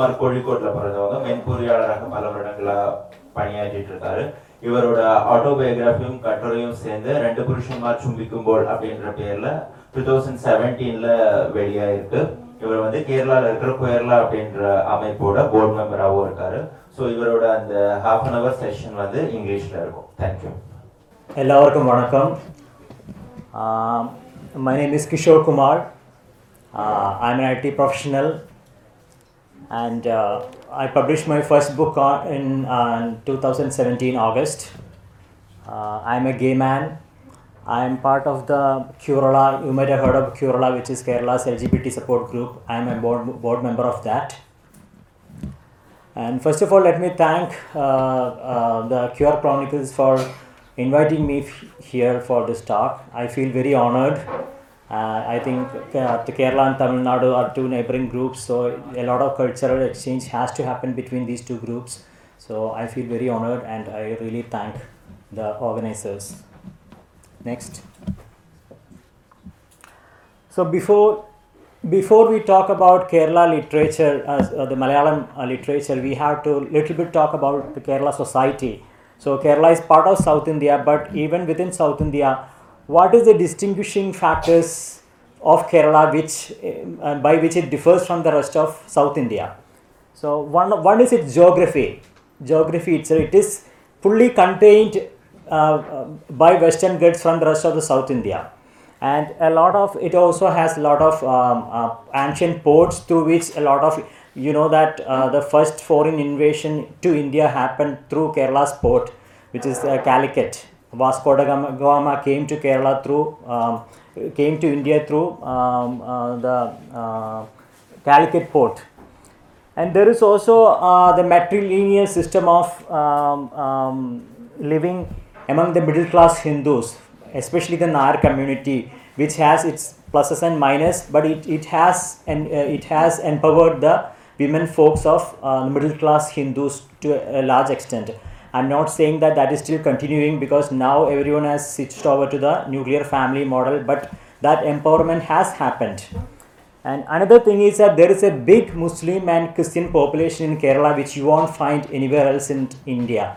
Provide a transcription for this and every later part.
சிவகுமார் கோழிக்கோட்டில் பிறந்தவங்க மென்பொறியாளராக பல வருடங்களாக பணியாற்றிட்டு இருக்காரு இவரோட ஆட்டோபயோகிராஃபியும் கட்டுரையும் சேர்ந்து ரெண்டு புருஷன்மார் சும்பிக்கும்போல் அப்படின்ற பேர்ல டூ தௌசண்ட் செவன்டீன்ல வெளியாயிருக்கு. இவர் வந்து கேரளாவில் இருக்கிற குயர்லா அப்படின்ற அமைப்போட போர்டு மெம்பராகவும் இருக்காரு. ஸோ இவரோட அந்த ஹாஃப் அன் அவர் செஷன் வந்து இங்கிலீஷில் இருக்கும். தேங்க்யூ எல்லோருக்கும் வணக்கம். Uh, my name is Kishore Kumar. Uh, I'm an and uh, I published my first book on, in uh, 2017 August. Uh, I'm a gay man. I'm part of the Queerala. You might have heard of Queerala, which is Kerala's LGBT support group. I'm a board, board member of that. And first of all, let me thank uh, uh, the Queer Chronicles for inviting me f- here for this talk. I feel very honored uh, I think uh, the Kerala and Tamil Nadu are two neighboring groups, so a lot of cultural exchange has to happen between these two groups. So I feel very honored and I really thank the organizers. Next. So before before we talk about Kerala literature, as uh, the Malayalam uh, literature, we have to little bit talk about the Kerala society. So Kerala is part of South India, but even within South India, what is the distinguishing factors of Kerala, which uh, by which it differs from the rest of South India? So one one is its geography. Geography itself, it is fully contained uh, uh, by Western Ghats from the rest of the South India and a lot of it also has a lot of um, uh, ancient ports through which a lot of you know that uh, the first foreign invasion to India happened through Kerala's port, which is uh, Calicut. Vasco da Gama- came to Kerala through um, came to India through um, uh, the uh, Calicut port and there is also uh, the matrilineal system of um, um, living among the middle class Hindus, especially the Nair community, which has its pluses and minus, but it, it has and uh, it has empowered the women folks of uh, middle class Hindus to a large extent. I'm not saying that that is still continuing because now everyone has switched over to the nuclear family model, but that empowerment has happened. And another thing is that there is a big Muslim and Christian population in Kerala which you won't find anywhere else in India.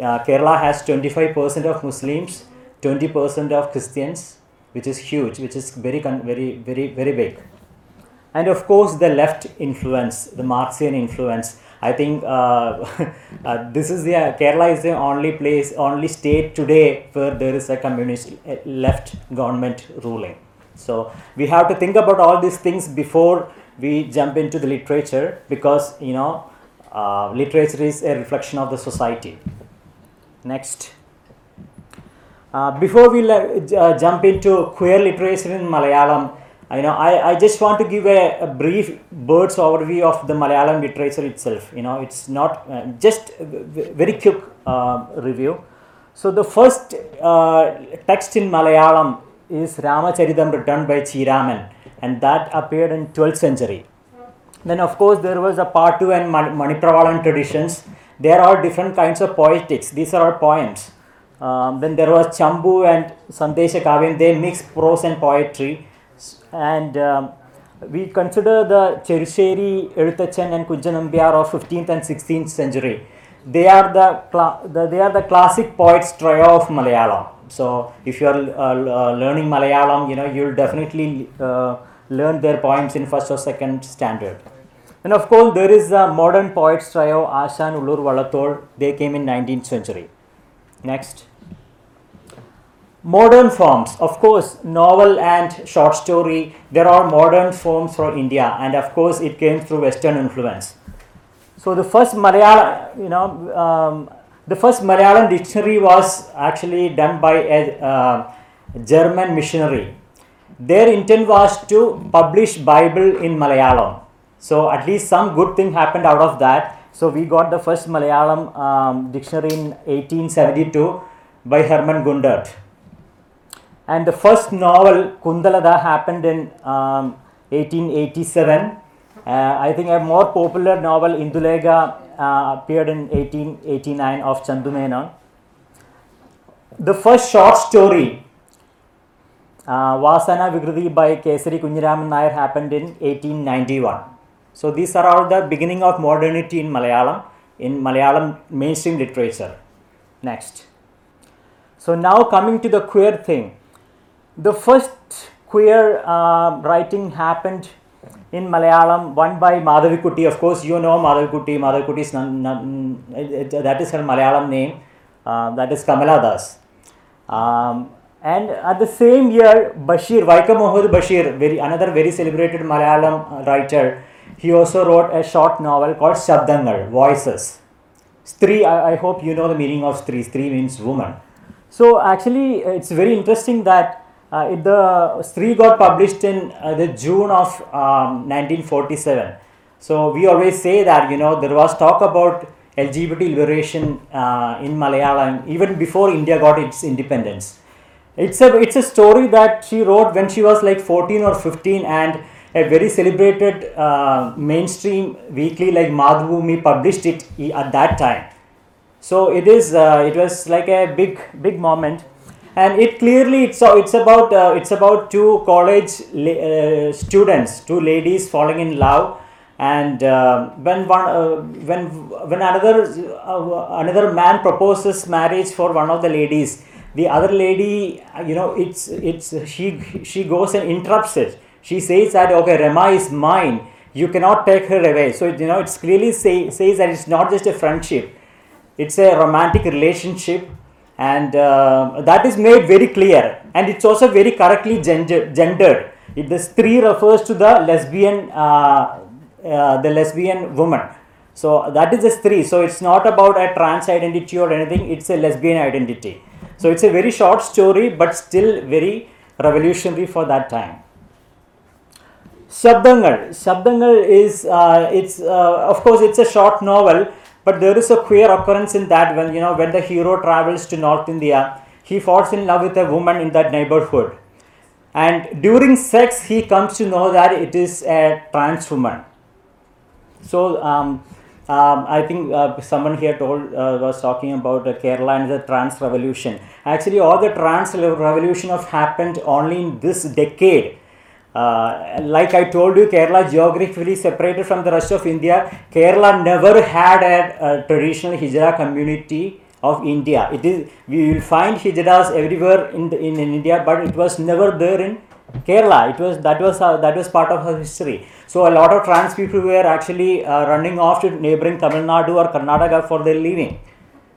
Uh, Kerala has 25% of Muslims, 20% of Christians, which is huge, which is very, very, very, very big. And of course, the left influence, the Marxian influence. I think uh, uh, this is the Kerala is the only place, only state today where there is a communist uh, left government ruling. So we have to think about all these things before we jump into the literature because you know uh, literature is a reflection of the society. Next. Uh, before we uh, jump into queer literature in Malayalam, I know I, I just want to give a, a brief bird's overview of the Malayalam literature itself. You know, it's not uh, just very quick uh, review. So the first uh, text in Malayalam is Ramacharitam written by Chiraman, and that appeared in 12th century. Then, of course, there was a Patu and Man- Manipravalam traditions. There are different kinds of poetics. These are all poems. Um, then there was Chambu and Sandesha Kavyam. They mix prose and poetry. And um, we consider the Cherusheri, Ezhuthachan and Kunchan Nambiar of 15th and 16th century. They are the, the they are the classic poets trio of Malayalam. So if you are uh, uh, learning Malayalam, you know you'll definitely uh, learn their poems in first or second standard. And of course, there is the modern poets trio Ashan, Ulloor, Vallathol. They came in 19th century. Next. Modern forms, of course, novel and short story. There are modern forms for India, and of course, it came through Western influence. So the first Malayalam, you know, um, the first Malayalam dictionary was actually done by a uh, German missionary. Their intent was to publish Bible in Malayalam. So at least some good thing happened out of that. So we got the first Malayalam um, dictionary in 1872 by Herman Gundert. And the first novel, Kundalatha, happened in um, 1887. Uh, I think a more popular novel, Indulekha, uh, appeared in 1889 of Chandu Menon. The first short story uh, Vasana Vikruti by Kesari Kunjiraman Nair happened in 1891. So these are all the beginning of modernity in Malayalam, in Malayalam mainstream literature. Next. So now coming to the queer thing. The first queer uh, writing happened in Malayalam, one by Madhavikutty. Of course, you know Madhavikutty. Madhavikutty is non, non, it- it- that is her Malayalam name. Uh, that is Kamala Das. Um, and at the same year, Basheer, Vaikom Muhammad Basheer, very, another very celebrated Malayalam writer, he also wrote a short novel called Shabdangal, Voices. Stree, I, I hope you know the meaning of Stree. Stree means woman. So actually, it's very interesting that it, the Stree got published in uh, the June of um, 1947. So we always say that you know there was talk about LGBT liberation uh, in Malayalam even before India got its independence. It's a it's a story that she wrote when she was like 14 or 15 and a very celebrated uh, mainstream weekly like Mathrubhumi published it at that time. So it is uh, it was like a big big moment, and it clearly it's a- it's about uh, it's about two college uh, students, two ladies falling in love, and uh, when one uh, when when another uh, another man proposes marriage for one of the ladies, the other lady uh, you know it's it's she she goes and interrupts it. She says that okay Rema is mine. You cannot take her away. So you know it's clearly say, says that it's not just a friendship it's a romantic relationship and uh, that is made very clear. And it's also very correctly gender, gendered. It, the Stree refers to the lesbian uh, uh, the lesbian woman. So that is a Stree. So it's not about a trans identity or anything. It's a lesbian identity. So it's a very short story but still very revolutionary for that time. Shabdangal. Shabdangal is uh, uh, of course it's a short novel, but there is a queer occurrence in that when you know when the hero travels to North India, he falls in love with a woman in that neighborhood, and during sex he comes to know that it is a trans woman. So um, um, I think uh, someone here told uh, was talking about uh, Kerala and the trans revolution. Actually, all the trans revolution have happened only in this decade. Uh, like I told you, Kerala geographically separated from the rest of India. Kerala never had a, a traditional hijra community of India. It is we will find hijras everywhere in, the, in in India, but it was never there in Kerala. It was that was uh, that was part of her history. So a lot of trans people were actually uh, running off to neighboring Tamil Nadu or Karnataka for their living.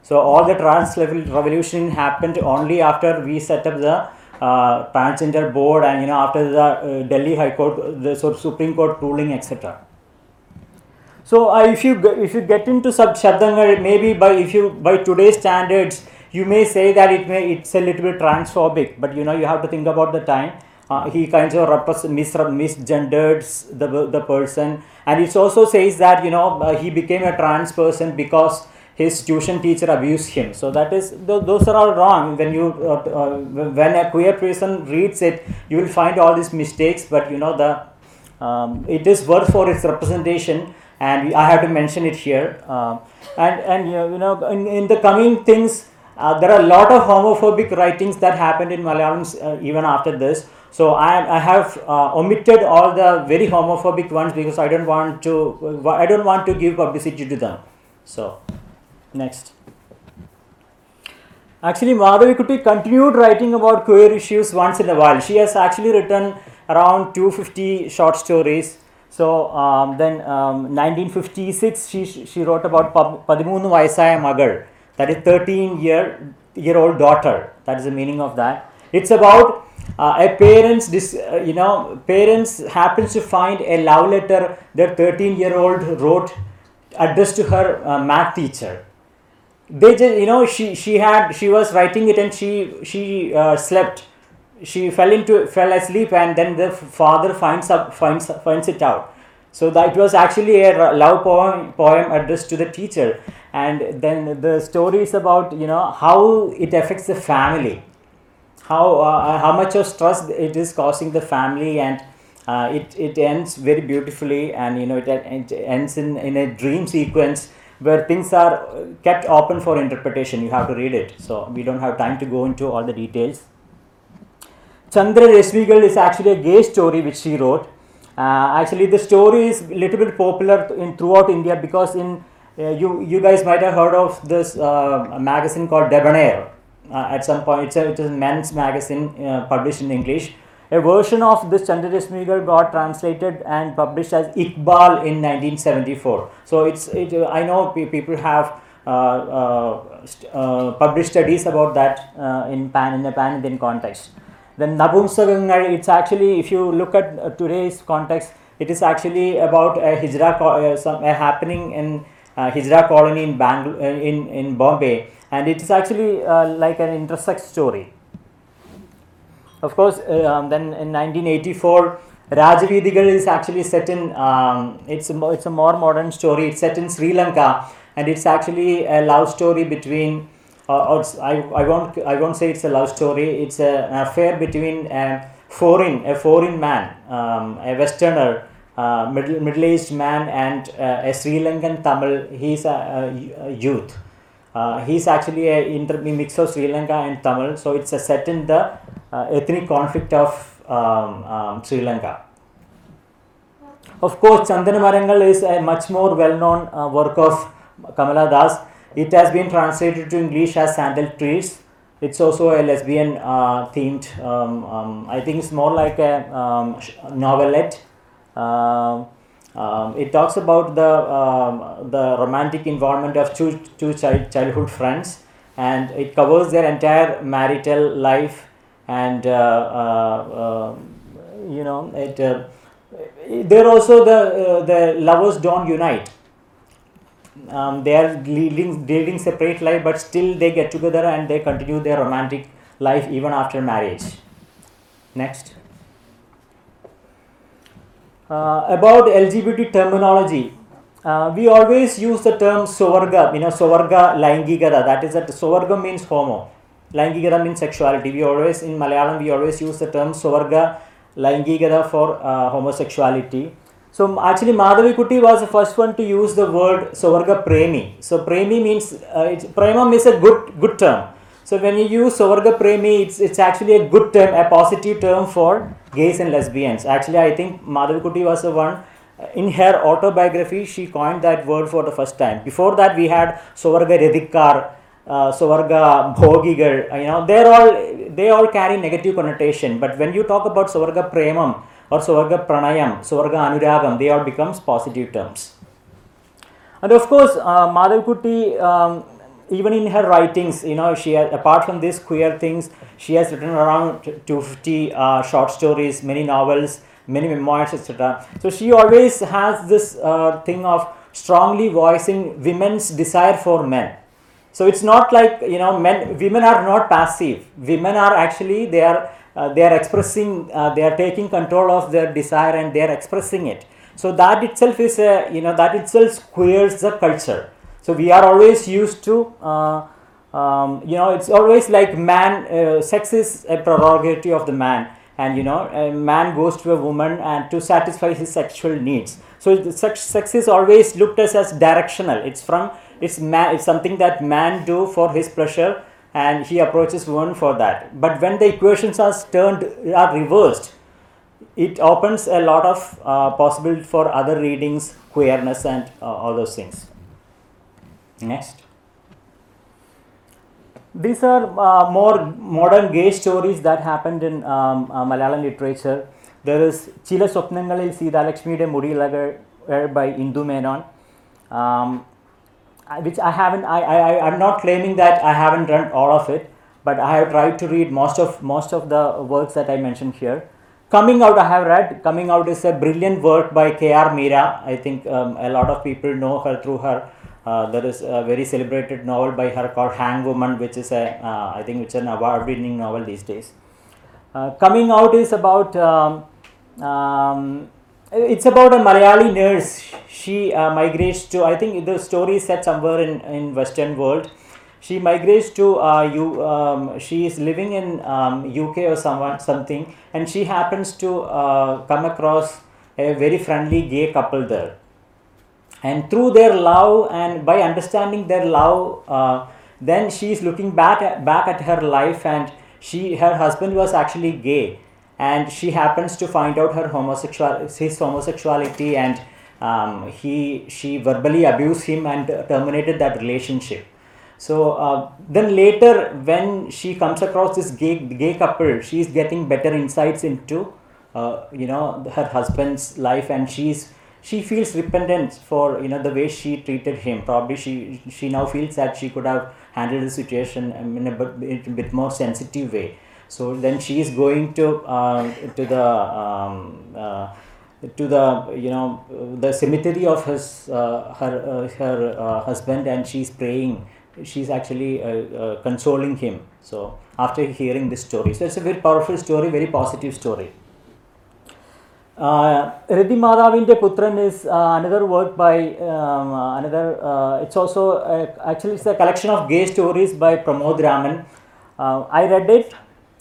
So all the trans level revolution happened only after we set up the uh, transgender board and you know after the uh, Delhi High Court, the so Supreme Court ruling, etc. So uh, if you if you get into sub Shabdangal, maybe by if you by today's standards, you may say that it may it's a little bit transphobic, but you know you have to think about the time. Uh, he kind of repres- mis- misgendered the the person, and it also says that you know uh, he became a trans person because his tuition teacher abused him. So that is th- those are all wrong. When you uh, uh, when a queer person reads it, you will find all these mistakes. But you know the um, it is worth for its representation and I have to mention it here. Um, and and you know, in, in the coming things, uh, there are a lot of homophobic writings that happened in Malayalam uh, even after this. So I, I have uh, omitted all the very homophobic ones because I don't want to I don't want to give publicity to them. So next. Actually, Madhavi continued writing about queer issues once in a while. She has actually written around 250 short stories. So um, then, um, 1956, she, she wrote about Pad- Padimunnu Vayasaya Magal, that is 13 year year old daughter. That is the meaning of that. It's about uh, a parents, dis, uh, you know, parents happens to find a love letter that 13 year old wrote addressed to her uh, math teacher they just you know she she had she was writing it and she she uh, slept. She fell into fell asleep and then the father finds up finds finds it out. So that was actually a love poem poem addressed to the teacher. And then the story is about you know how it affects the family. How uh, how much of stress it is causing the family and uh, it, it ends very beautifully and you know it, it ends in, in a dream sequence where things are kept open for interpretation you have to read it so we don't have time to go into all the details Chandra Resmigal is actually a gay story which she wrote. Uh, actually, the story is a little bit popular in throughout India because in uh, you you guys might have heard of this uh, magazine called Debonair. Uh, at some point, it's a, it is a men's magazine uh, published in English. A version of this Chandra Resmigal got translated and published as Iqbal in 1974. So it's it, uh, I know people have uh, uh, uh, published studies about that uh, in pan in the pan Indian context. Then Nabumsagangal, it's actually if you look at uh, today's context, it is actually about a hijra some a happening in uh, hijra colony in Bangl- in in Bombay, and it is actually like an intersex story. Of course, uh, um, then in 1984, Rajavidigal is actually set in. Um, it's a, it's a more modern story. It's set in Sri Lanka, and it's actually a love story between. Uh, or I, I won't I won't say it's a love story. It's a, an affair between a foreign a foreign man, um, a Westerner, uh, middle middle aged man, and uh, a Sri Lankan Tamil. He's a, a, a youth. Uh, he's actually a inter- mix of Sri Lanka and Tamil, so it's a set in the ethnic conflict of um, um, Sri Lanka. Of course, Chandana Marangal is a much more well-known uh, work of Kamala Das. It has been translated to English as Sandal Trees. It's also a lesbian uh, themed. Um, um, I think it's more like a um, novelette. Um, it talks about the the romantic involvement of two two child, childhood friends, and it covers their entire marital life, and uh, uh, um, you know it. Uh, there also the the lovers don't unite. Um, they are leading leading separate life, but still they get together and they continue their romantic life even after marriage. Next. Uh, about LGBT terminology, uh, we always use the term sovarga, you know, sovarga laingigada. That is that sovarga means homo, laingigada means sexuality. We always in Malayalam we always use the term sovarga laingigada for uh, homosexuality. So actually, Madhavikutty was the first one to use the word sovarga premi. So premi means uh, is a good good term. So when you use Sovarga Premi, it's, it's actually a good term, a positive term for gays and lesbians. Actually, I think Madhavikutty was the one, uh, in her autobiography, she coined that word for the first time. Before that, we had Sovarga Redikar, uh, Sovarga Bhogigal, you know, they're all, they all carry negative connotation. But when you talk about Sovarga Premam or Sovarga Pranayam, Sovarga Anuragam, they all becomes positive terms. And of course, uh, Madhav Kuti, um, even in her writings, you know, she has, apart from these queer things, she has written around 250 uh, short stories, many novels, many memoirs, etc. So she always has this uh, thing of strongly voicing women's desire for men. So it's not like you know, men, women are not passive. Women are actually they are uh, they are expressing, uh, they are taking control of their desire and they are expressing it. So that itself is a you know that itself queers the culture. So we are always used to, uh, um, you know, it's always like man, uh, sex is a prerogative of the man, and you know, a man goes to a woman and to satisfy his sexual needs. So sex, sex is always looked as as directional. It's from it's man, it's something that man do for his pleasure, and he approaches woman for that. But when the equations are turned are reversed, it opens a lot of uh, possibility for other readings, queerness, and uh, all those things. Next. These are uh, more modern gay stories that happened in um, uh, Malayalam literature. There is ചില സ്വപ്നങ്ങളിൽ സീതാലക്ഷ്മിയുടെ മുടിയിളകൾ by Indu Menon, um, I- which I haven't. I, I I'm not claiming that I haven't read all of it, but I have tried to read most of most of the works that I mentioned here. Coming Out, I have read. Coming Out is a brilliant work by K.R. Meera. I think um, a lot of people know her through her. Uh, there is a very celebrated novel by her called Hang Woman, which is a uh, I think it's an award-winning novel these days. Uh, coming out is about um, um, it's about a Malayali nurse. She uh, migrates to I think the story is set somewhere in in Western world. She migrates to uh, you. Um, she is living in um, UK or someone something, and she happens to uh, come across a very friendly gay couple there and through their love and by understanding their love uh, then she is looking back at, back at her life and she her husband was actually gay, and she happens to find out her homosexual his homosexuality, and um, he she verbally abused him and terminated that relationship. So uh, then later, when she comes across this gay gay couple, she's getting better insights into uh, you know her husband's life, and she's she feels repentant for you know the way she treated him. Probably she she now feels that she could have handled the situation in a bit, in a bit more sensitive way. So then she is going to uh, to the um, uh, to the you know the cemetery of his uh, her uh, her uh, husband and she's praying she's actually uh, consoling him so after hearing this story so it's a very powerful story very positive story Riddhi Madhavinte Putran is another work by um, another. It's also actually it's a collection of gay stories by Pramod Raman. I read it,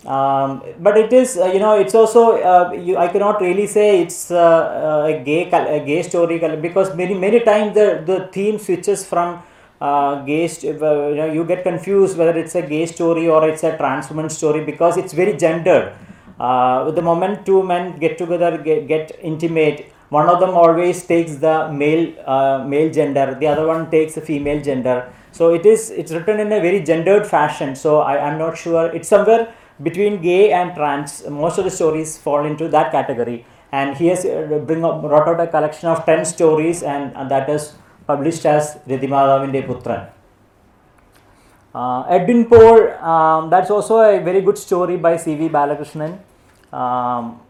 um, but it is uh, you know it's also uh, you, I cannot really say it's uh, uh, a gay a gay story because many many times the the theme switches from uh, gay uh, you know you get confused whether it's a gay story or it's a trans woman story because it's very gendered. The moment two men get together get, get intimate one of them always takes the male male gender the other one takes the female gender. So it is it's written in a very gendered fashion. So I, i'm not sure it's somewhere between gay and trans most of the stories fall into that category and he has uh, bring up, brought out a collection of 10 stories and, and that is published as Ridhimadhavinte Putran. Uh, Edwin Pohl, um, that's also a very good story by C.V. Balakrishnan. Um,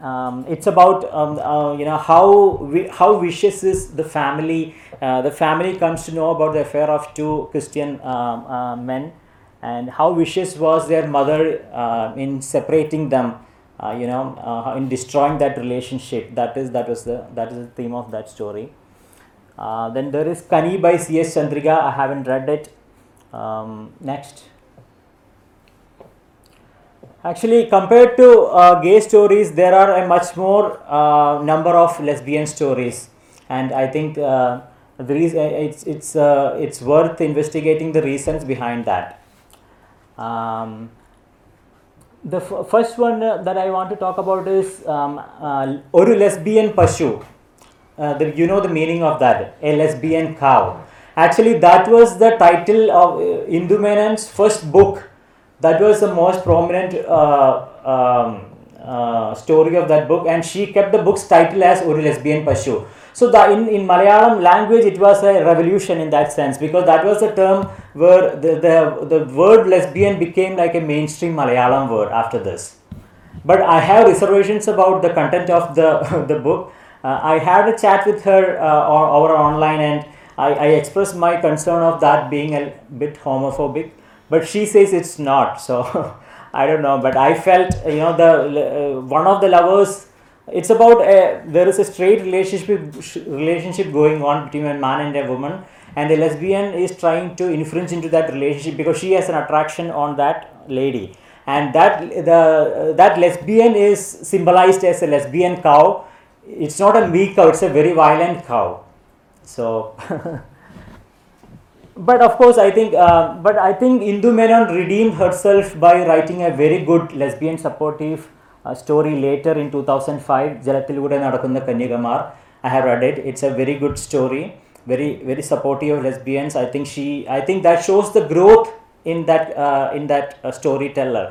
um, it's about um, uh, you know how how vicious is the family. Uh, the family comes to know about the affair of two Christian um, uh, men, and how vicious was their mother uh, in separating them. Uh, you know, uh, in destroying that relationship. That is that was the that is the theme of that story. Uh, then there is Kani by C.S. Chandrika. I haven't read it. Um, next. Actually, compared to uh, gay stories, there are a much more uh, number of lesbian stories, and I think the reason it's it's it's worth investigating the reasons behind that. Um, the f- first one uh, that I want to talk about is um, uh, Oru lesbian pashu. Uh, the, you know the meaning of that, a lesbian cow. Actually, that was the title of uh, Indu Menon's first book. That was the most prominent uh, um, uh, story of that book, and she kept the book's title as Oru lesbian pashu. So the, in, in Malayalam language, it was a revolution in that sense because that was the term where the, the, the word lesbian became like a mainstream Malayalam word after this. But I have reservations about the content of the, the book. Uh, I had a chat with her uh, over online and I, I expressed my concern of that being a bit homophobic, but she says it's not. So I don't know, but I felt, you know, the uh, one of the lovers it's about a, there is a straight relationship relationship going on between a man and a woman and the lesbian is trying to infringe into that relationship because she has an attraction on that lady and that the that lesbian is symbolized as a lesbian cow it's not a meek cow it's a very violent cow so but of course i think uh, but i think indu menon redeemed herself by writing a very good lesbian supportive uh, story later in 2005 ജലത്തിലൂടെ നടക്കുന്ന കന്യകമാർ i have read it it's a very good story very very supportive of lesbians i think she i think that shows the growth in that uh, in that uh, storyteller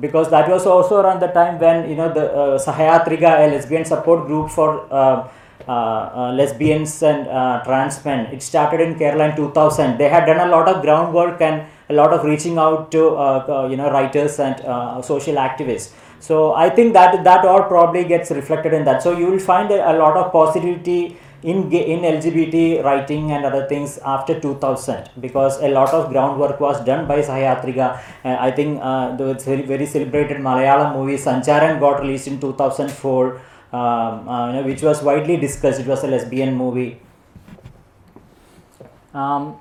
because that was also around the time when you know the uh, sahayatrika a lesbian support group for uh, uh, uh, lesbians and uh, trans men. It started in Kerala in 2000. They had done a lot of groundwork and a lot of reaching out to uh, you know writers and social activists. So I think that that all probably gets reflected in that. So you will find a lot of positivity in in LGBT writing and other things after 2000 because a lot of groundwork was done by Sahayatrika. Uh, I think uh, the very, very celebrated Malayalam movie Sancharram got released in 2004 um, uh, you know, which was widely discussed. It was a lesbian movie. Um,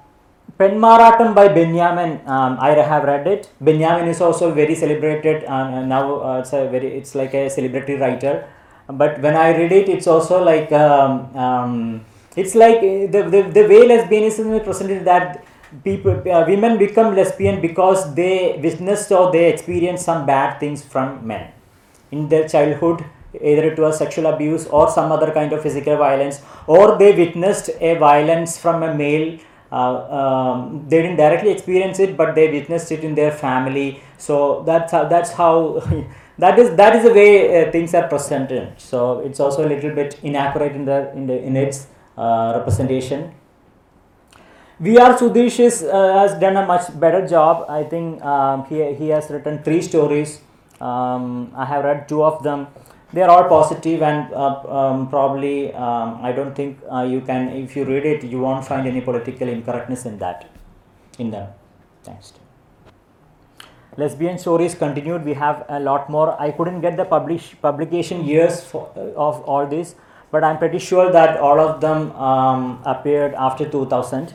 Penmaratam by Benjamin, um, I have read it. Benjamin is also very celebrated, and uh, now uh, it's a very, it's like a celebrity writer. But when I read it, it's also like, um, um, it's like uh, the, the, the way lesbianism is presented that people uh, women become lesbian because they witnessed or they experienced some bad things from men. In their childhood either it was sexual abuse or some other kind of physical violence or they witnessed a violence from a male uh, um, they didn't directly experience it but they witnessed it in their family. So that's how that's how that is that is the way uh, things are presented so it's also a little bit inaccurate in the in the in its uh, representation VR Sudesh is, uh, has done a much better job. I think um, he, he has written three stories. Um, I have read two of them. They are all positive and uh, um, probably um, I don't think uh, you can, if you read it, you won't find any political incorrectness in that, in them. Next Lesbian stories continued. We have a lot more. I couldn't get the publish publication years for, of all this, but I'm pretty sure that all of them um, appeared after 2000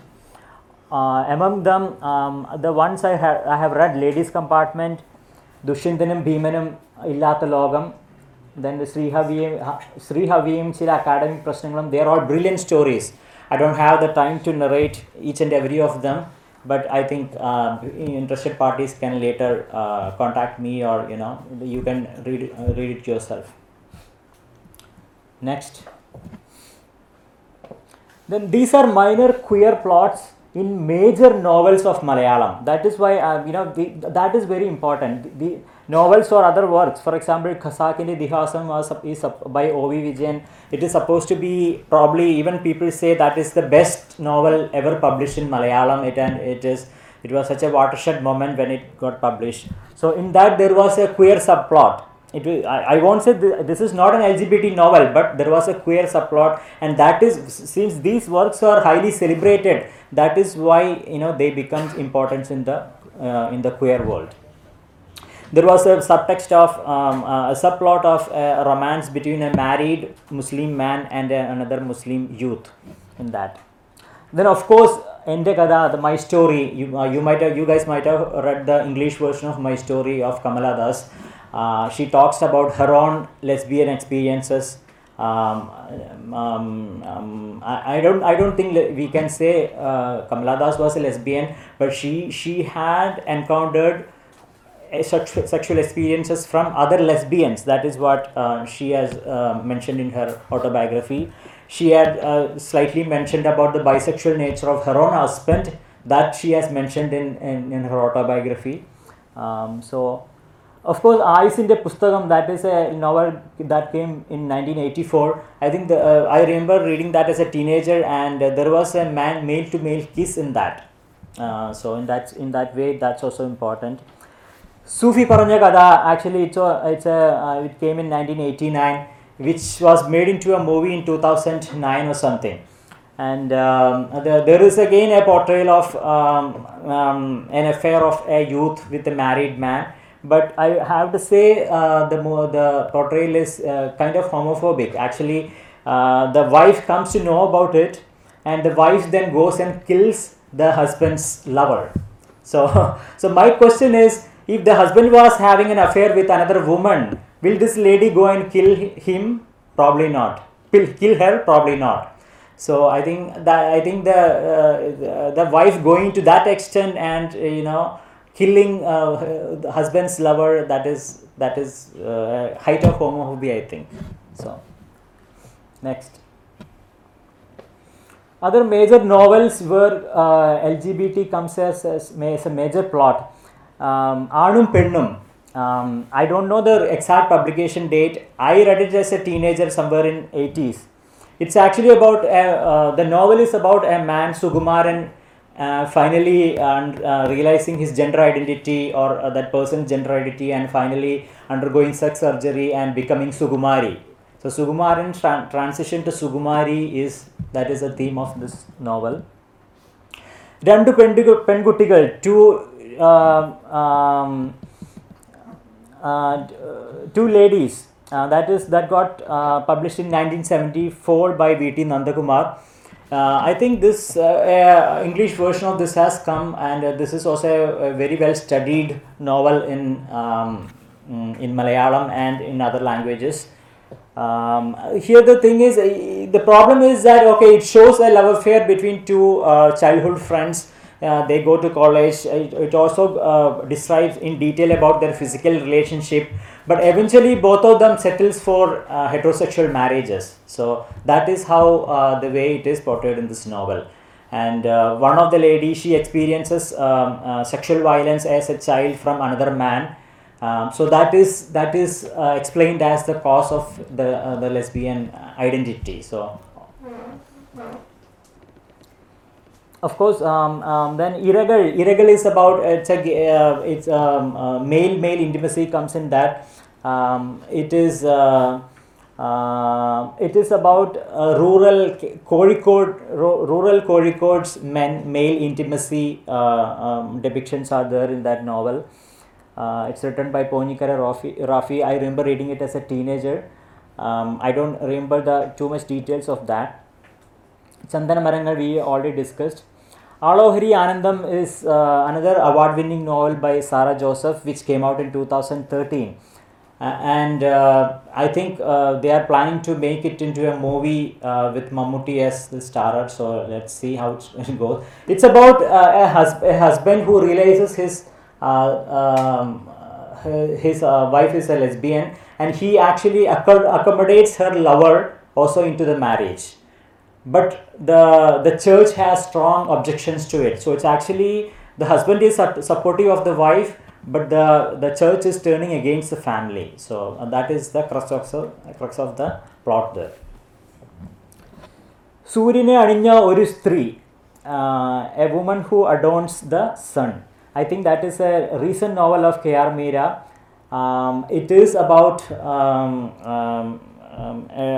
uh, among them um, the ones I have I have read Ladies Compartment, ദുഷ്യന്തനും ഭീമനും ഇല്ലാത്ത ലോകം then ശ്രീഹവിയും ശ്രീഹവിയും ചില academic പ്രശ്നങ്ങളും they are all brilliant stories I don't have the time to narrate each and every of them but I think uh, interested parties can later uh, contact me or you know you can read uh, read it yourself. Next. Then these are minor queer plots in major novels of Malayalam. That is why uh, you know the, that is very important. The, novels or other works, for example, Khasakkinte Itihasam was is by O.V. Vijayan. It is supposed to be probably even people say that is the best novel ever published in Malayalam. It and it is it was such a watershed moment when it got published. So in that there was a queer subplot. It, I, I won't say th- this is not an LGBT novel, but there was a queer subplot, and that is since these works are highly celebrated, that is why you know they become important in the uh, in the queer world. There was a subtext of um, uh, a subplot of a romance between a married Muslim man and another Muslim youth in that. Then of course, Kada, the My Story. You uh, you might have, you guys might have read the English version of My Story of Kamala Das. She talks about her own lesbian experiences. Um, um, um, I, don't I don't think we can say uh, Kamala Das was a lesbian, but she she had encountered sexual experiences from other lesbians. That is what uh, she has uh, mentioned in her autobiography. She had uh, slightly mentioned about the bisexual nature of her own husband. That she has mentioned in, in, in her autobiography. Um, so, of course, Aayussinte Pusthakam, that is a novel that came in 1984. I think the, uh, I remember reading that as a teenager, and there was a man male to male kiss in that. Uh, so, in that in that way, that's also important. Sufi Paranja Katha actually it's a, it's a uh, it came in 1989 which was made into a movie in 2009 or something. And um, the, there is again a portrayal of um, um, an affair of a youth with a married man. But I have to say uh, the the portrayal is uh, kind of homophobic. Actually uh, the wife comes to know about it and the wife then goes and kills the husband's lover. So, so my question is, if the husband was having an affair with another woman, will this lady go and kill him? Probably not. Kill, her? Probably not. So I think that I think the uh, the wife going to that extent and you know killing uh, the husband's lover that is that is uh, height of homophobia I think. So next. Other major novels where uh, LGBT comes as, as, as a major plot. Um, Anum Pennum. Um, I don't know the exact publication date. I read it as a teenager somewhere in 80s. It's actually about, a, uh, the novel is about a man, Sugumaran, uh, finally uh, uh, realizing his gender identity or uh, that person's gender identity and finally undergoing sex surgery and becoming Sugumari. So Sugumaran tran- transition to Sugumari is that is the theme of this novel. രണ്ട് പെൺകുട്ടികൾ പെൺകുട്ടികൾ two two ladies uh, that is that got uh, published in 1974 by VT Nandakumar. Uh, I think this uh, uh, English version of this has come, and uh, this is also a, a very well studied novel in um, mm, in Malayalam and in other languages. Um, here the thing is, uh, the problem is that okay, it shows a love affair between two uh, childhood friends uh, they go to college. It, it also uh, describes in detail about their physical relationship. But eventually, both of them settles for uh, heterosexual marriages. So that is how uh, the way it is portrayed in this novel. And uh, one of the ladies, she experiences um, uh, sexual violence as a child from another man. Um, so that is that is uh, explained as the cause of the uh, the lesbian identity. So of course um, um, then irregal irregal is about it's a uh, it's um, uh, male male intimacy comes in that. Um, it is uh, uh, it is about uh, rural Kozhikode ru- rural Kozhikode's men male intimacy uh, um, depictions are there in that novel. Uh, it's written by Ponyikara Rafi, Rafi. I remember reading it as a teenager. Um, I don't remember the too much details of that. Chandana Marangal we already discussed. Alohari Anandam is uh, another award winning novel by Sarah Joseph which came out in 2013. Uh, and uh, I think uh, they are planning to make it into a movie uh, with Mammootty as the starrer. So let's see how it goes. It's about uh, a, hus- a husband who realizes his um, his wife is a lesbian and he actually acco- accommodates her lover also into the marriage but the the church has strong objections to it so it's actually the husband is sup- supportive of the wife but the the church is turning against the family so uh, that is the crux of the crux of the plot there സൂര്യനെ അണിഞ്ഞ ഒരു സ്ത്രീ A woman who adorns the sun I think that is a recent novel of K R Meera it is about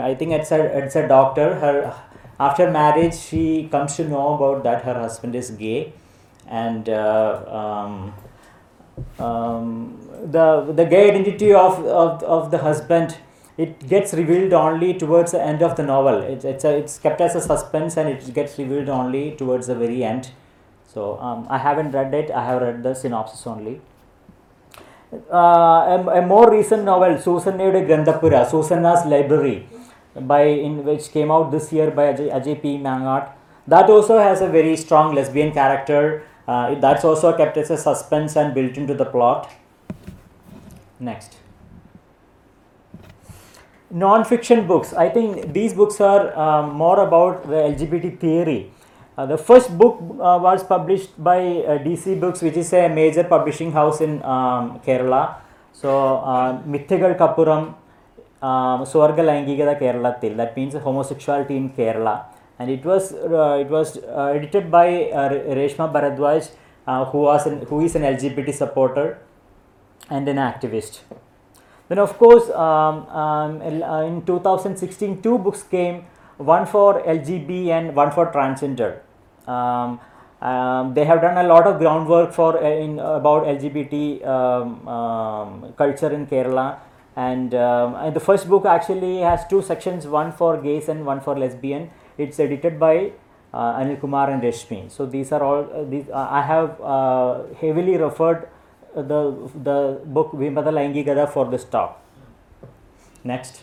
I think it's A it's A doctor Har after marriage she comes to know about that her husband is gay and uh, um, um, the the gay identity of, of, of the husband it gets revealed only towards the end of the novel. It, it's, a, it's kept as a suspense and it gets revealed only towards the very end. So um, i haven't read it. I have read the synopsis only. Uh, a, a more recent novel Susanade Grandapura Susanna's Library by in which came out this year by Ajay, Ajay P. That also has a very strong lesbian character. Uh, that's also kept as a suspense and built into the plot. Next. Non-fiction books. I think these books are um, more about the LGBT theory. Uh, the first book uh, was published by uh, DC Books, which is a major publishing house in um, Kerala. So, uh, Mithigal Kapuram, um, that means homosexuality in Kerala. And it was uh, it was uh, edited by uh, Re- Reshma Bharadwaj, uh, who was an, who is an LGBT supporter and an activist. Then, of course, um, um, uh, in 2016, two books came one for LGB and one for transgender. They have done a lot of groundwork for uh, in about LGBT culture in Kerala. And, um, and the first book actually has two sections, one for gays and one for lesbian. It's edited by uh, Anil Kumar and Reshmi. So these are all uh, these. Uh, I have uh, heavily referred uh, the the book Vimada Laingigada for this talk. Next.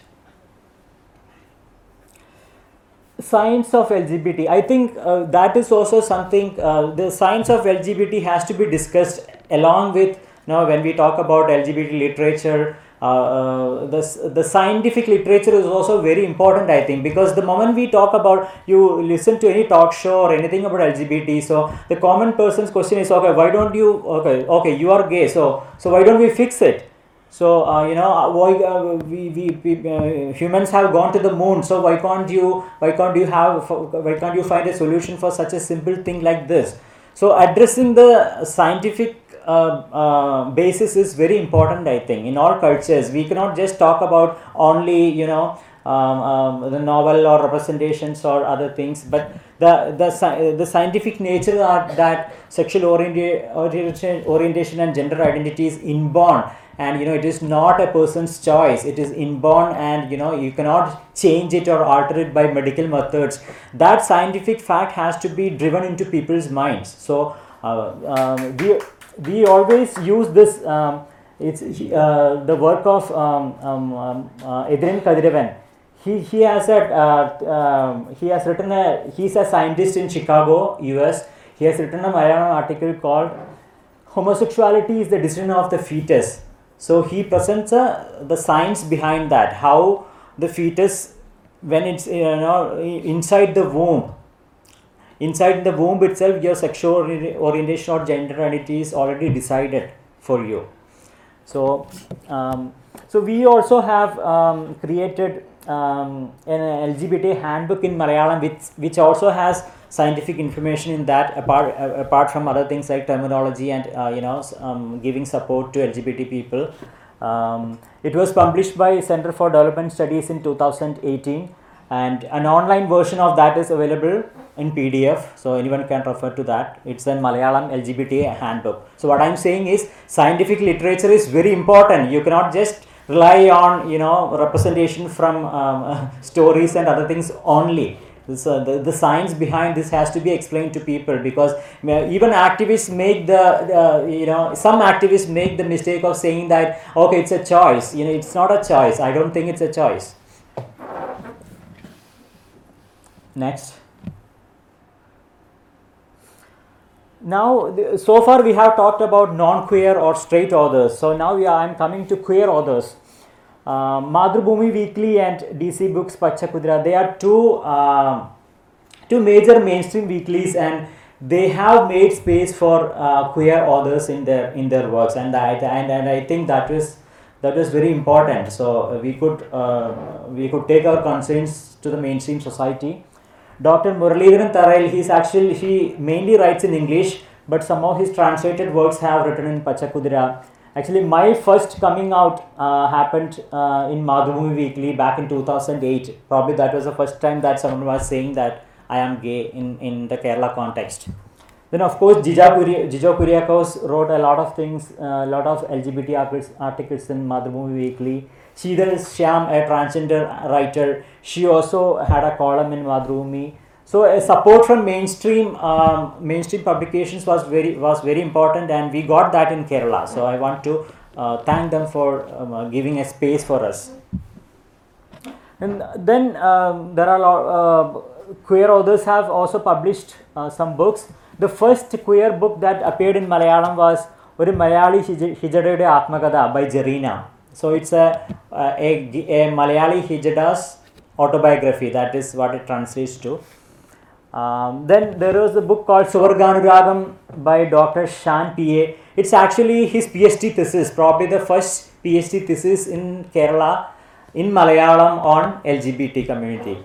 Science of LGBT. I think uh, that is also something. The science of LGBT has to be discussed along with now when we talk about LGBT literature. Uh, uh, the, the scientific literature is also very important i think because the moment we talk about you listen to any talk show or anything about lgbt so the common person's question is okay why don't you okay okay you are gay so so why don't we fix it? So uh, you know uh, why uh, we, we, we uh, humans have gone to the moon so why can't you why can't you have why can't you find a solution for such a simple thing like this? So addressing the scientific uh, uh, basis is very important i think. In all cultures we cannot just talk about only you know um, um, the novel or representations or other things but the the, the scientific nature are that sexual orienta- orientation, orientation and gender identity is inborn. And you know it is not a person's choice. It is inborn and you know you cannot change it or alter it by medical methods. That scientific fact has to be driven into people's minds. So uh, um, we we always use this um, it's uh, the work of um, um, um, uh, Edrin Kadirevan he he has a uh, um, he has written a he's a scientist in Chicago US he has written a Malayalam article called Homosexuality is the Decision of the Fetus. So he presents uh, the science behind that, how the fetus, when it's you know inside the womb, inside the womb itself, your sexual orientation or gender identity is already decided for you. So, um, so we also have um, created um, an LGBT handbook in Malayalam, which which also has scientific information in that. Apart uh, apart from other things like terminology and uh, you know um, giving support to LGBT people. Um, it was published by Center for Development Studies in 2018, and an online version of that is available in PDF, so anyone can refer to that. It's a Malayalam LGBT handbook. So what I'm saying is scientific literature is very important. You cannot just rely on you know representation from um, stories and other things only. So the, the science behind this has to be explained to people because uh, even activists make the, the you know some activists make the mistake of saying that okay it's a choice you know it's not a choice i don't think it's a choice next. Now so far we have talked about non-queer or straight authors. So now are, i'm coming to queer authors. Uh, Mathrubhumi weekly and dc books Pachakudira they are two uh, two major mainstream weeklies and they have made space for uh, queer authors in their in their works. And I, and, and I think that is that is very important. So we could uh, we could take our concerns to the mainstream society Dr. Muralidharan Tarail, he's actually, he mainly writes in English, but some of his translated works have written in Pachakudira. Actually, my first coming out uh, happened uh, in Mathrubhumi Weekly back in 2008. Probably that was the first time that someone was saying that I am gay in, in the Kerala context. Then, of course, Jijo Kuriakose wrote a lot of things, a lot of LGBT articles, in Mathrubhumi Weekly. Sheetal Shyam, a transgender writer, she also had a column in Mathrubhumi. So uh, support from mainstream um, mainstream publications was very was very important, and we got that in Kerala. So I want to uh, thank them for um, uh, giving a space for us. And then um, there are uh, queer authors have also published uh, some books. The first queer book that appeared in Malayalam was ഒരു Malayali ഹിജ ഹിജഡയുടെ by by so it's a, a, a Malayali Hijadas autobiography. That is what it translates to. Um, then there was a book called Swavarganuragam by Dr. Shan P.A. It's actually his PhD thesis, probably the first PhD thesis in Kerala in Malayalam on LGBT community.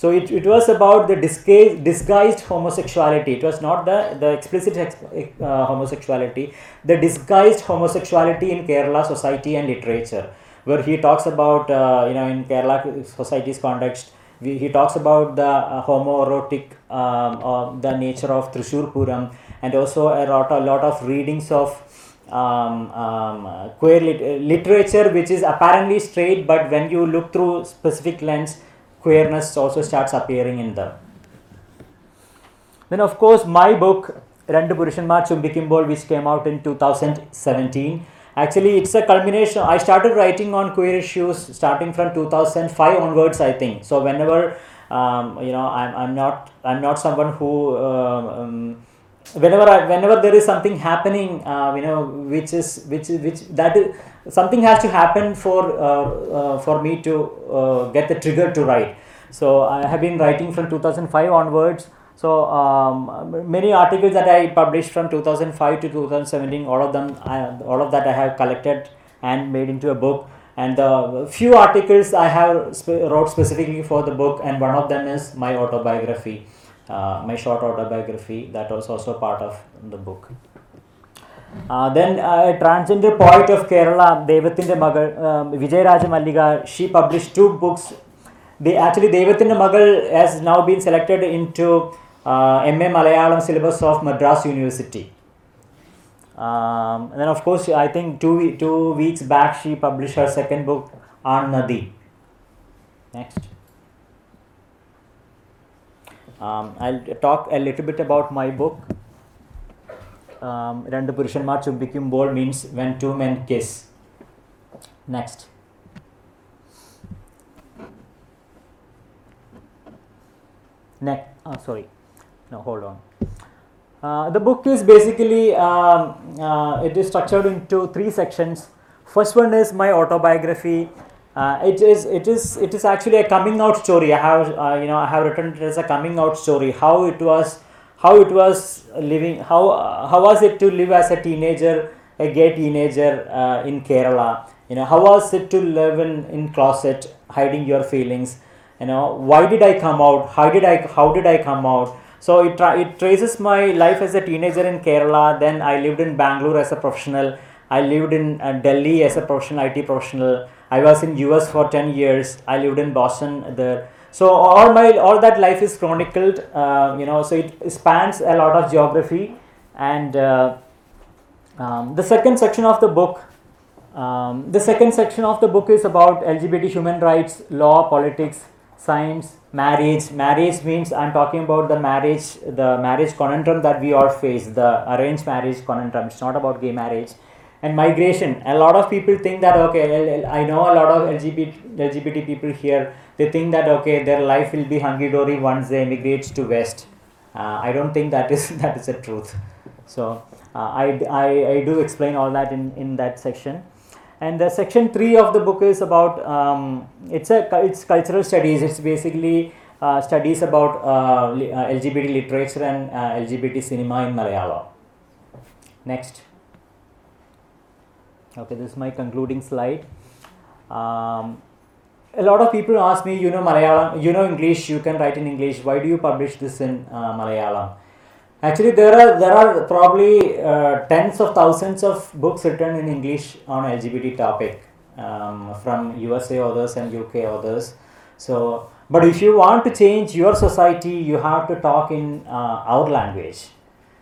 So it, it was about the disguised, disguised homosexuality. It was not the, the explicit ex- uh, homosexuality, the disguised homosexuality in Kerala society and literature, where he talks about, uh, you know, in Kerala society's context, we, he talks about the uh, homoerotic, um, the nature of Thrissur Pooram, and also a lot, a lot of readings of um, um, queer lit- literature which is apparently straight, but when you look through specific lens, queerness also starts appearing in them. Then, of course, my book, Randu Purushanmar Chumbikkumbol, which came out in 2017, actually it's a culmination. I started writing on queer issues starting from 2005 onwards, I think. So, whenever um, you know, I'm, I'm not I'm not someone who um, um, whenever whenever there is something happening, uh, you know, which is which which that is, something has to happen for uh, uh, for me to uh, get the trigger to write. So I have been writing from 2005 onwards. So um, many articles that I published from 2005 to 2017, all of them, I, all of that I have collected and made into a book. And the few articles I have sp- wrote specifically for the book, and one of them is my autobiography, uh, my short autobiography that was also part of the book. Then a transgender poet of Kerala, Devathinte Magal, um, Vijayaraja Malliga, she published two books. They actually Devathinte Magal has now been selected into uh, MA Malayalam syllabus of Madras University. Um, and then of course I think two two weeks back she published her second book on Nadi. Next. Um, I'll talk a little bit about my book. Um, രണ്ട് പുരുഷന്മാർ ചുംബിക്കുമ്പോൾ means when to men kiss next neck sorry no hold on Uh, the book is basically um, uh, it is structured into three sections. First one is my autobiography. Uh, it is it is it is actually a coming out story. I have uh, you know I have written it as a coming out story. How it was how it was living how how was it to live as a teenager, a gay teenager uh, in Kerala. You know how was it to live in in closet, hiding your feelings. You know why did I come out? How did I how did I come out? So it, tra- it traces my life as a teenager in Kerala. Then I lived in Bangalore as a professional. I lived in uh, Delhi as a professional IT professional. I was in US for 10 years. I lived in Boston there. So all my all that life is chronicled. Uh, you know, so it spans a lot of geography. And uh, um, the second section of the book, um, the second section of the book is about LGBT human rights, law, politics, science, marriage. Marriage means I'm talking about the marriage, the marriage conundrum that we all face, the arranged marriage conundrum. It's not about gay marriage. And migration. A lot of people think that okay, I know a lot of LGBT LGBT people here. They think that okay, their life will be hunky dory once they immigrate to West. Uh, I don't think that is that is the truth. So uh, I, I I do explain all that in in that section. And the section three of the book is about um, it's a it's cultural studies. It's basically uh, studies about uh, li- uh, LGBT literature and uh, LGBT cinema in Malayalam. Next. Okay, this is my concluding slide. Um, a lot of people ask me, you know Malayalam, you know English, you can write in English. Why do you publish this in uh, Malayalam? Actually, there are there are probably uh, tens of thousands of books written in English on LGBT topic um, from USA authors and UK authors. So, but if you want to change your society, you have to talk in uh, our language.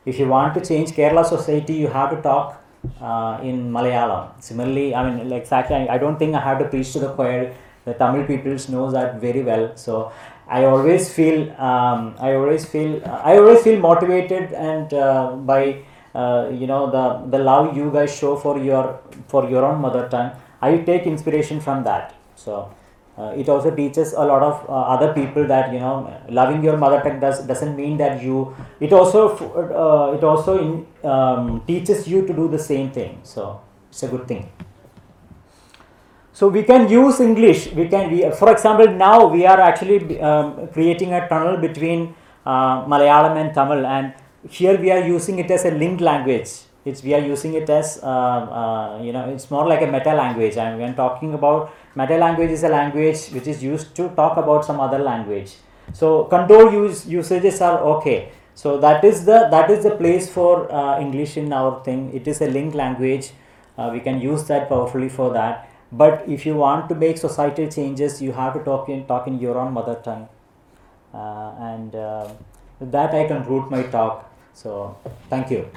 If you want to change Kerala society, you have to talk uh, in Malayalam. Similarly, I mean, like exactly, I, don't think I have to preach to the choir. The Tamil people know that very well. So I always feel, um, I always feel, I always feel motivated and uh, by uh, you know the the love you guys show for your for your own mother tongue. I take inspiration from that. So. Uh, it also teaches a lot of uh, other people that you know loving your mother tongue does doesn't mean that you it also uh, it also in, um, teaches you to do the same thing. So it's a good thing. So we can use english. We can we, for example now we are actually um, creating a tunnel between uh, malayalam and tamil. And here we are using it as a linked language. It's we are using it as uh, uh, you know it's more like a meta language and when talking about meta language is a language which is used to talk about some other language. So control use usages are okay. So that is the that is the place for uh, english in our thing. It is a linked language. Uh, we can use that powerfully for that. But if you want to make societal changes you have to talk in talk in your own mother tongue. Uh, and uh, with that i conclude my talk. So thank you